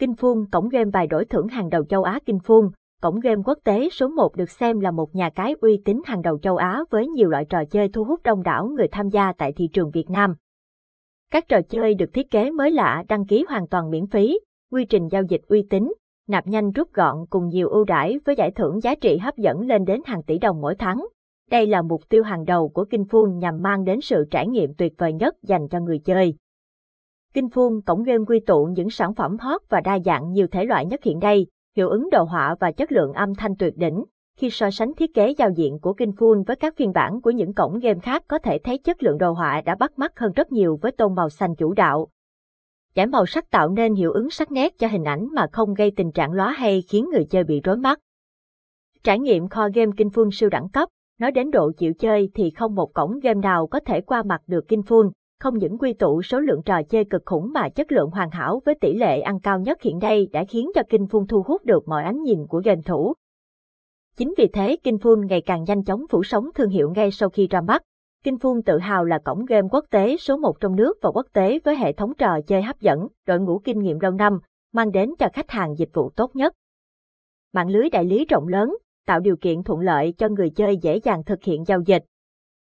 Kinh Phun, cổng game bài đổi thưởng hàng đầu châu Á Kinh Phun, cổng game quốc tế số 1 được xem là một nhà cái uy tín hàng đầu châu Á với nhiều loại trò chơi thu hút đông đảo người tham gia tại thị trường Việt Nam. Các trò chơi được thiết kế mới lạ đăng ký hoàn toàn miễn phí, quy trình giao dịch uy tín, nạp nhanh rút gọn cùng nhiều ưu đãi với giải thưởng giá trị hấp dẫn lên đến hàng tỷ đồng mỗi tháng. Đây là mục tiêu hàng đầu của Kinh Phun nhằm mang đến sự trải nghiệm tuyệt vời nhất dành cho người chơi. Kinh Phun cổng game quy tụ những sản phẩm hot và đa dạng nhiều thể loại nhất hiện nay, hiệu ứng đồ họa và chất lượng âm thanh tuyệt đỉnh. Khi so sánh thiết kế giao diện của Kinh Phun với các phiên bản của những cổng game khác có thể thấy chất lượng đồ họa đã bắt mắt hơn rất nhiều với tông màu xanh chủ đạo. Giải màu sắc tạo nên hiệu ứng sắc nét cho hình ảnh mà không gây tình trạng lóa hay khiến người chơi bị rối mắt. Trải nghiệm kho game Kinh Phương siêu đẳng cấp, nói đến độ chịu chơi thì không một cổng game nào có thể qua mặt được Kinh Phương không những quy tụ số lượng trò chơi cực khủng mà chất lượng hoàn hảo với tỷ lệ ăn cao nhất hiện nay đã khiến cho Kinh Phun thu hút được mọi ánh nhìn của game thủ. Chính vì thế Kinh Phun ngày càng nhanh chóng phủ sóng thương hiệu ngay sau khi ra mắt. Kinh Phun tự hào là cổng game quốc tế số 1 trong nước và quốc tế với hệ thống trò chơi hấp dẫn, đội ngũ kinh nghiệm lâu năm, mang đến cho khách hàng dịch vụ tốt nhất. Mạng lưới đại lý rộng lớn, tạo điều kiện thuận lợi cho người chơi dễ dàng thực hiện giao dịch,